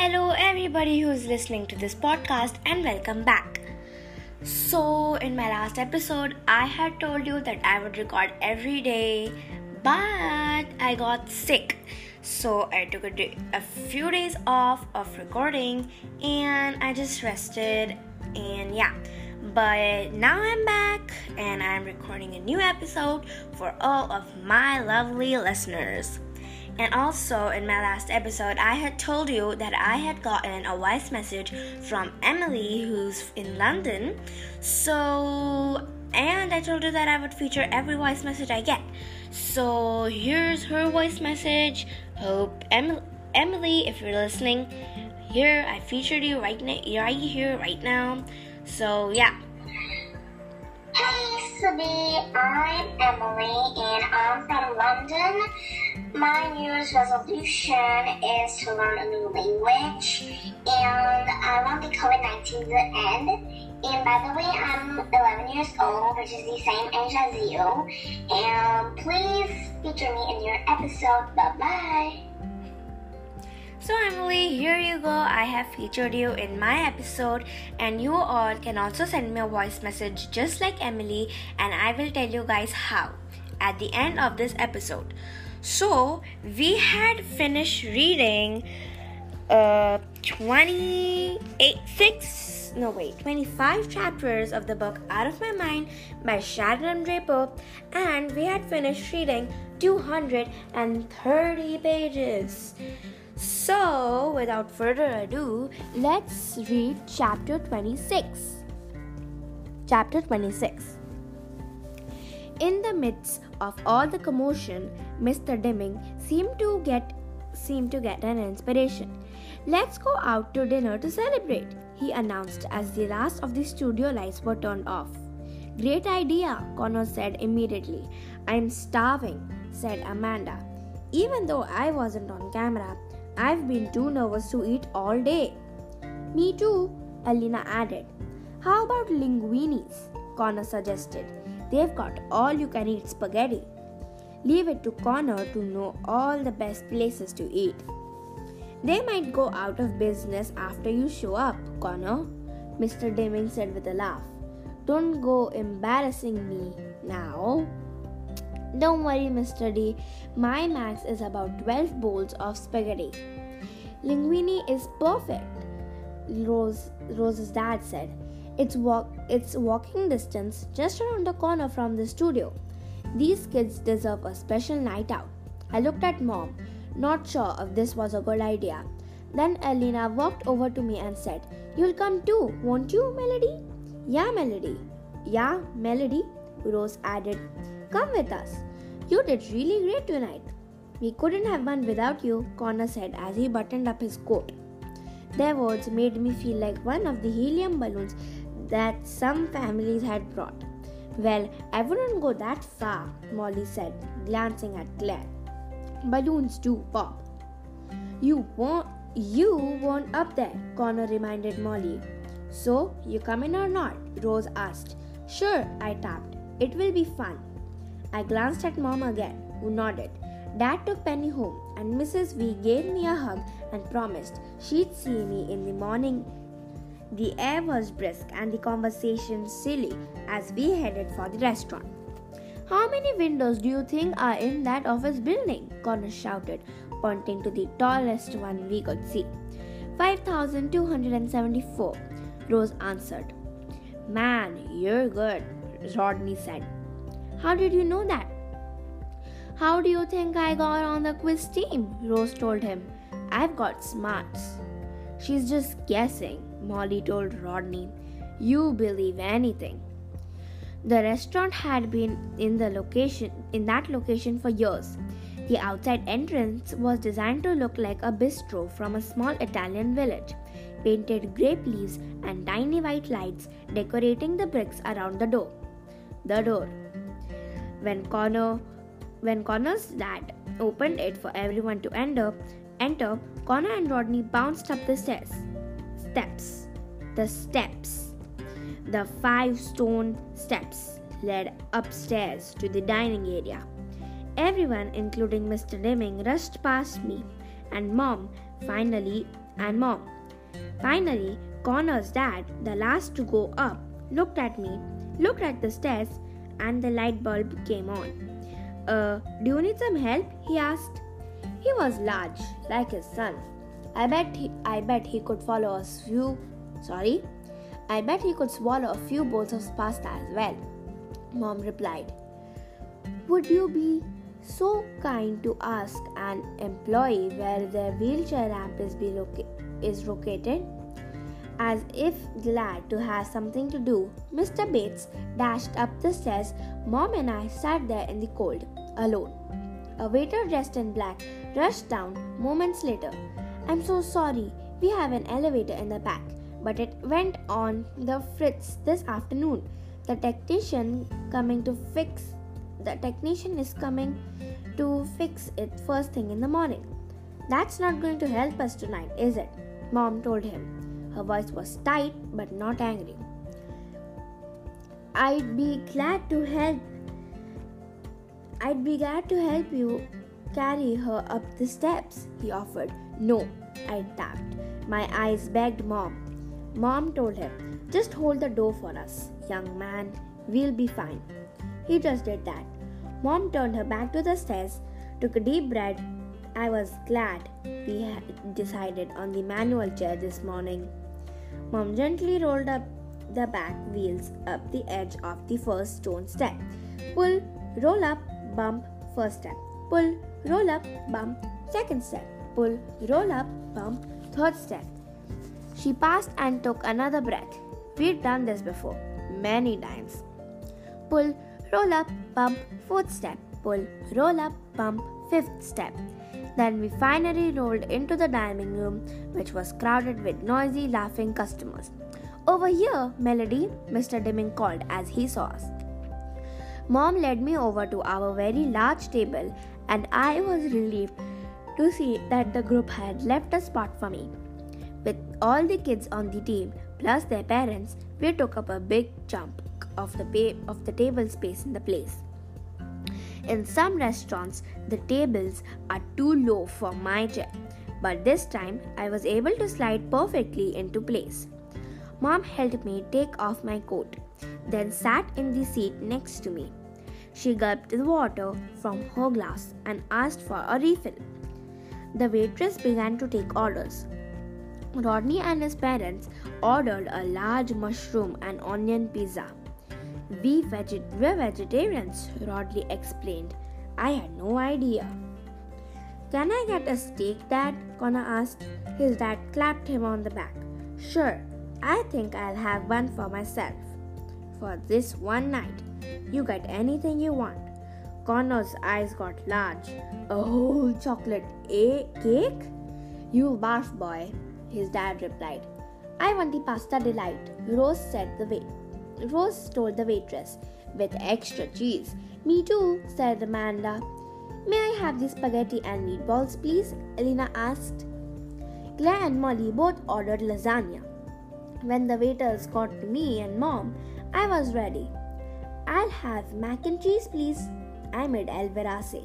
Hello, everybody who's listening to this podcast, and welcome back. So, in my last episode, I had told you that I would record every day, but I got sick. So, I took a, day, a few days off of recording and I just rested, and yeah. But now I'm back and I'm recording a new episode for all of my lovely listeners. And also, in my last episode, I had told you that I had gotten a voice message from Emily, who's in London. So, and I told you that I would feature every voice message I get. So, here's her voice message. Hope Em- Emily, if you're listening, here I featured you right, na- right here, right now. So, yeah. Hey, Subhi, I'm Emily, and I'm from London. My New Year's resolution is to learn a new language, and I want the COVID 19 to end. And by the way, I'm 11 years old, which is the same age as you. And please feature me in your episode. Bye bye. So, Emily, here you go. I have featured you in my episode, and you all can also send me a voice message just like Emily, and I will tell you guys how at the end of this episode. So, we had finished reading uh 28 6 no wait 25 chapters of the book out of my mind by sharon draper and we had finished reading 230 pages so without further ado let's read chapter 26 chapter 26 in the midst of all the commotion mr Dimming seemed to get seemed to get an inspiration. Let's go out to dinner to celebrate he announced as the last of the studio lights were turned off. Great idea connor said immediately. I'm starving said amanda. Even though i wasn't on camera i've been too nervous to eat all day me too elena added how about linguinis connor suggested they've got all you can eat spaghetti leave it to connor to know all the best places to eat they might go out of business after you show up, Connor, Mr. Dimming said with a laugh. Don't go embarrassing me now. Don't worry, Mr. D. My max is about 12 bowls of spaghetti. Linguini is perfect, Rose, Rose's dad said. It's, walk, it's walking distance just around the corner from the studio. These kids deserve a special night out. I looked at mom not sure if this was a good idea. Then Elena walked over to me and said, You'll come too, won't you, Melody? Yeah, Melody. Yeah, Melody, Rose added. Come with us. You did really great tonight. We couldn't have won without you, Connor said as he buttoned up his coat. Their words made me feel like one of the helium balloons that some families had brought. Well, I wouldn't go that far, Molly said, glancing at Claire balloons do pop. You won't you weren't up there, Connor reminded Molly. So, you come in or not? Rose asked. Sure, I tapped. It will be fun. I glanced at Mom again, who nodded. Dad took Penny home, and Mrs. V gave me a hug and promised she'd see me in the morning. The air was brisk and the conversation silly as we headed for the restaurant. How many windows do you think are in that office building? Connor shouted, pointing to the tallest one we could see. 5,274, Rose answered. Man, you're good, Rodney said. How did you know that? How do you think I got on the quiz team? Rose told him. I've got smarts. She's just guessing, Molly told Rodney. You believe anything. The restaurant had been in the location in that location for years. The outside entrance was designed to look like a bistro from a small Italian village. Painted grape leaves and tiny white lights decorating the bricks around the door. The door. When Connor when Connor's dad opened it for everyone to enter, enter, Connor and Rodney bounced up the stairs. Steps. The steps. The five stone steps led upstairs to the dining area. Everyone, including Mr. Dimming, rushed past me, and Mom finally and mom. Finally, Connor's dad, the last to go up, looked at me, looked at the stairs, and the light bulb came on. Uh, do you need some help? he asked. He was large, like his son. I bet he, I bet he could follow a few. Sorry, I bet he could swallow a few bowls of pasta as well. Mom replied. Would you be so kind to ask an employee where their wheelchair ramp is, be loca- is located? As if glad to have something to do, Mr. Bates dashed up the stairs. Mom and I sat there in the cold, alone. A waiter dressed in black rushed down moments later. I'm so sorry, we have an elevator in the back, but it went on the fritz this afternoon. The technician coming to fix the technician is coming to fix it first thing in the morning. That's not going to help us tonight, is it? Mom told him. Her voice was tight but not angry. I'd be glad to help. I'd be glad to help you carry her up the steps, he offered. No, I tapped. My eyes begged Mom. Mom told him, Just hold the door for us, young man. We'll be fine. He just did that. Mom turned her back to the stairs, took a deep breath. I was glad we had decided on the manual chair this morning. Mom gently rolled up the back wheels up the edge of the first stone step. Pull, roll up, bump, first step. Pull, roll up, bump, second step. Pull, roll up, bump, third step. She passed and took another breath. We'd done this before, many times. Pull, roll up, bump, fourth step, pull, roll up, bump, fifth step. Then we finally rolled into the dining room, which was crowded with noisy, laughing customers. Over here, Melody, Mr. Dimming called as he saw us. Mom led me over to our very large table, and I was relieved to see that the group had left a spot for me. With all the kids on the team, plus their parents, we took up a big chunk of the, of the table space in the place. In some restaurants, the tables are too low for my chair, but this time I was able to slide perfectly into place. Mom helped me take off my coat, then sat in the seat next to me. She gulped the water from her glass and asked for a refill. The waitress began to take orders. Rodney and his parents ordered a large mushroom and onion pizza. We veg- we're vegetarians, Rodney explained. I had no idea. Can I get a steak, Dad? Connor asked. His dad clapped him on the back. Sure, I think I'll have one for myself. For this one night, you get anything you want. Connor's eyes got large. A whole chocolate a- cake? You'll barf, boy, his dad replied. I want the pasta delight, Rose said the wait. Rose told the waitress, with extra cheese. Me too, said Amanda. May I have the spaghetti and meatballs, please? Elena asked. Claire and Molly both ordered lasagna. When the waiters got to me and Mom, I was ready. I'll have mac and cheese, please. I made Elvira say.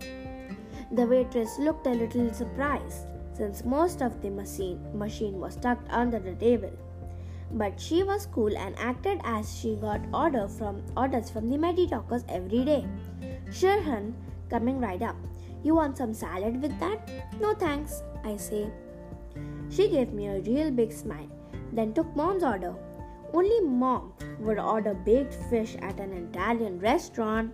The waitress looked a little surprised since most of the machine, machine was tucked under the table. But she was cool and acted as she got order from orders from the Medi-Talkers every day. Hun, coming right up. You want some salad with that? No thanks, I say. She gave me a real big smile, then took mom's order. Only mom would order baked fish at an Italian restaurant.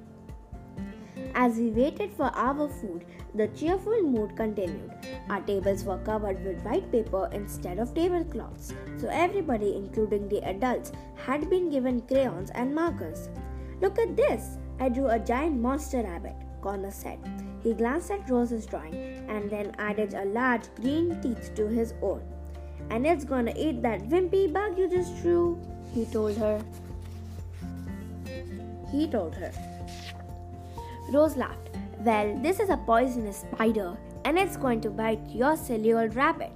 As we waited for our food, the cheerful mood continued. Our tables were covered with white paper instead of tablecloths, so everybody, including the adults, had been given crayons and markers. Look at this! I drew a giant monster rabbit, Connor said. He glanced at Rose's drawing and then added a large green teeth to his own. And it's gonna eat that wimpy bug you just drew, he told her. He told her. Rose laughed. Well, this is a poisonous spider and it's going to bite your silly old rabbit.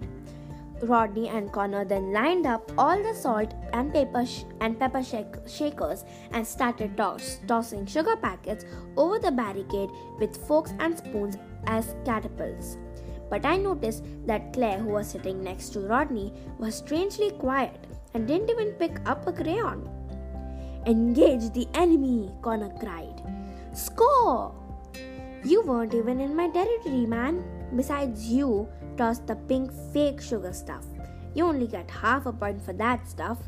Rodney and Connor then lined up all the salt and pepper sh- and pepper shak- shakers and started toss- tossing sugar packets over the barricade with forks and spoons as catapults. But I noticed that Claire, who was sitting next to Rodney, was strangely quiet and didn't even pick up a crayon. Engage the enemy, Connor cried. Score! You weren't even in my territory, man. Besides, you tossed the pink fake sugar stuff. You only get half a point for that stuff.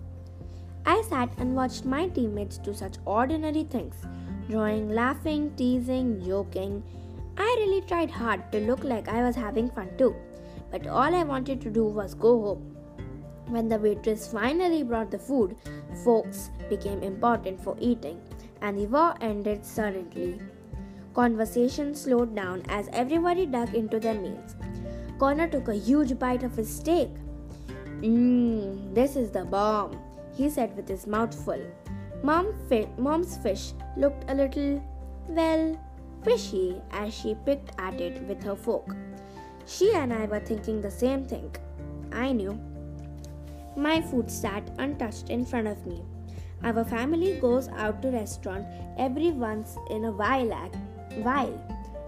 I sat and watched my teammates do such ordinary things drawing, laughing, teasing, joking. I really tried hard to look like I was having fun too, but all I wanted to do was go home. When the waitress finally brought the food, forks became important for eating, and the war ended suddenly. Conversation slowed down as everybody dug into their meals. Connor took a huge bite of his steak. Mmm, this is the bomb, he said with his mouth full. Mom fi- Mom's fish looked a little, well, fishy as she picked at it with her fork. She and I were thinking the same thing. I knew my food sat untouched in front of me. Our family goes out to restaurant every once in a while. while.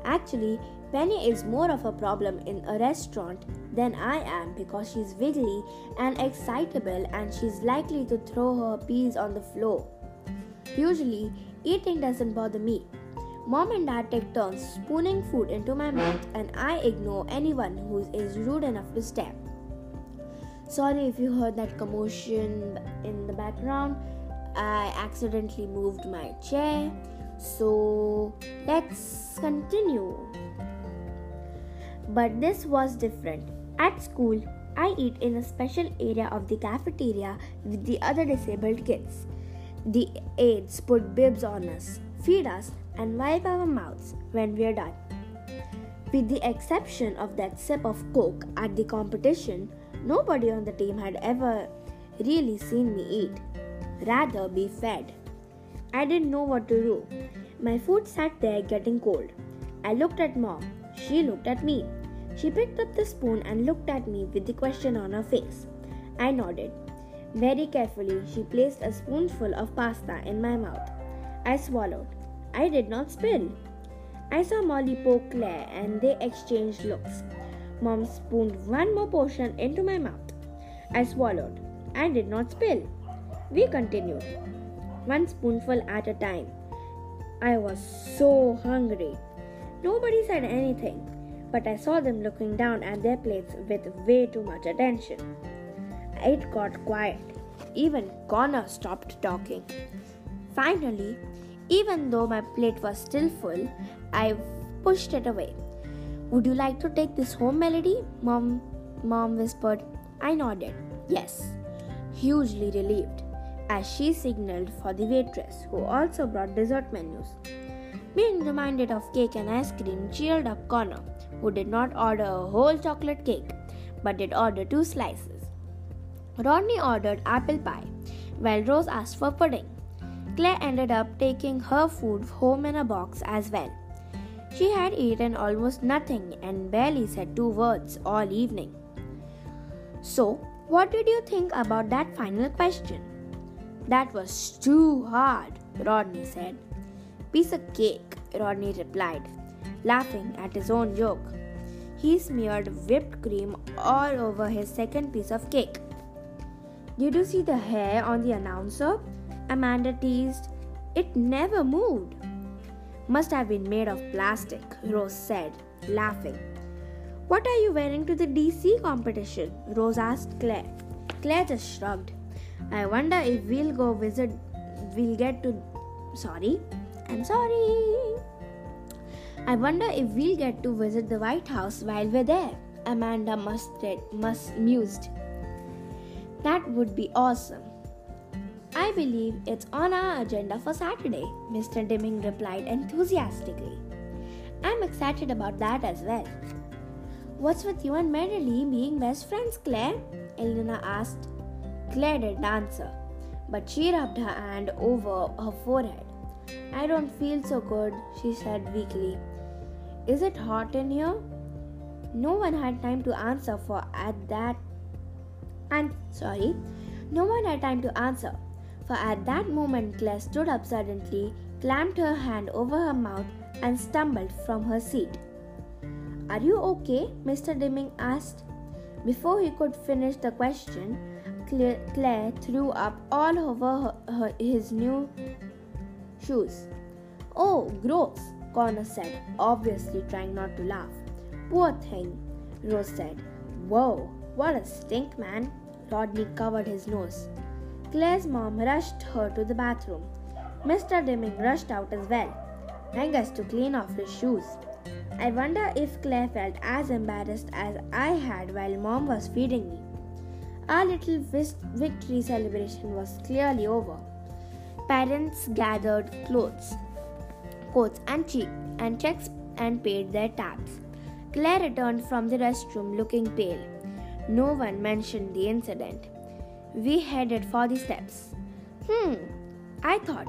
Actually, Penny is more of a problem in a restaurant than I am because she's wiggly and excitable and she's likely to throw her peas on the floor. Usually, eating doesn't bother me. Mom and dad take turns spooning food into my mouth and I ignore anyone who is rude enough to step. Sorry if you heard that commotion in the background. I accidentally moved my chair. So let's continue. But this was different. At school, I eat in a special area of the cafeteria with the other disabled kids. The aides put bibs on us, feed us, and wipe our mouths when we're done. With the exception of that sip of Coke at the competition, Nobody on the team had ever really seen me eat, rather, be fed. I didn't know what to do. My food sat there getting cold. I looked at mom. She looked at me. She picked up the spoon and looked at me with the question on her face. I nodded. Very carefully, she placed a spoonful of pasta in my mouth. I swallowed. I did not spill. I saw Molly poke Claire and they exchanged looks. Mom spooned one more portion into my mouth. I swallowed and did not spill. We continued, one spoonful at a time. I was so hungry. Nobody said anything, but I saw them looking down at their plates with way too much attention. It got quiet. Even Connor stopped talking. Finally, even though my plate was still full, I pushed it away. Would you like to take this home, Melody? Mom, Mom whispered. I nodded. Yes, hugely relieved, as she signaled for the waitress, who also brought dessert menus. Being reminded of cake and ice cream cheered up Connor, who did not order a whole chocolate cake, but did order two slices. Rodney ordered apple pie, while Rose asked for pudding. Claire ended up taking her food home in a box as well. She had eaten almost nothing and barely said two words all evening. So, what did you think about that final question? That was too hard, Rodney said. Piece of cake, Rodney replied, laughing at his own joke. He smeared whipped cream all over his second piece of cake. Did you see the hair on the announcer? Amanda teased. It never moved. Must have been made of plastic, Rose said, laughing. What are you wearing to the DC competition? Rose asked Claire. Claire just shrugged. I wonder if we'll go visit, we'll get to. Sorry, I'm sorry. I wonder if we'll get to visit the White House while we're there. Amanda must, must mused. That would be awesome. I believe it's on our agenda for Saturday, Mr. Dimming replied enthusiastically. I'm excited about that as well. What's with you and Merrily being best friends, Claire? Elena asked. Claire didn't answer, but she rubbed her hand over her forehead. I don't feel so good, she said weakly. Is it hot in here? No one had time to answer for at that and sorry, no one had time to answer for at that moment Claire stood up suddenly, clamped her hand over her mouth, and stumbled from her seat. Are you okay? Mr. Dimming asked. Before he could finish the question, Claire, threw up all over her, her, his new shoes. Oh, gross, Connor said, obviously trying not to laugh. Poor thing, Rose said. Whoa, what a stink, man. Rodney covered his nose. Claire's mom rushed her to the bathroom. Mr. Dimming rushed out as well, Angus to clean off his shoes. I wonder if Claire felt as embarrassed as I had while mom was feeding me. Our little victory celebration was clearly over. Parents gathered clothes, coats, and, che- and checks and paid their tabs. Claire returned from the restroom looking pale. No one mentioned the incident. We headed for the steps. Hmm, I thought.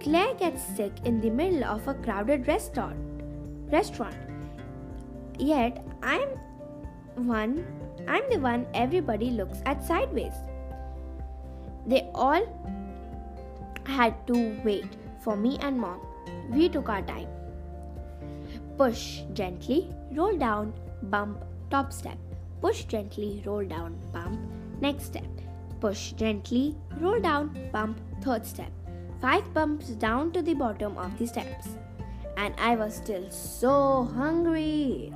Claire gets sick in the middle of a crowded restaurant. Restaurant. Yet I'm one. I'm the one everybody looks at sideways. They all had to wait for me and mom. We took our time. Push gently, roll down, bump, top step. Push gently, roll down, bump, next step. Push gently, roll down, bump, third step. Five bumps down to the bottom of the steps. And I was still so hungry.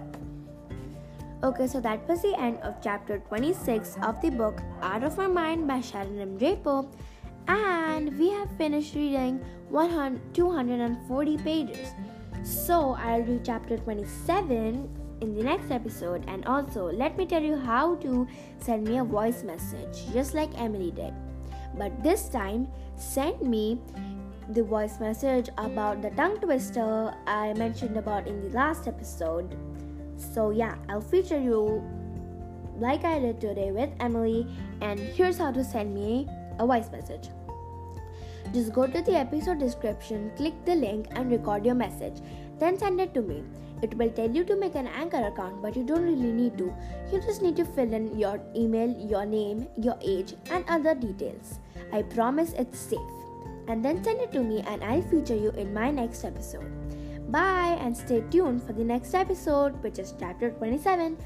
Okay, so that was the end of chapter 26 of the book Out of My Mind by Sharon M. Draper. And we have finished reading 240 pages. So I'll read chapter 27 in the next episode. And also, let me tell you how to send me a voice message, just like Emily did. But this time, send me the voice message about the tongue twister I mentioned about in the last episode. So, yeah, I'll feature you like I did today with Emily. And here's how to send me a voice message. Just go to the episode description, click the link, and record your message. Then send it to me. It will tell you to make an Anchor account, but you don't really need to. You just need to fill in your email, your name, your age, and other details. I promise it's safe. And then send it to me, and I'll feature you in my next episode. Bye, and stay tuned for the next episode, which is chapter 27.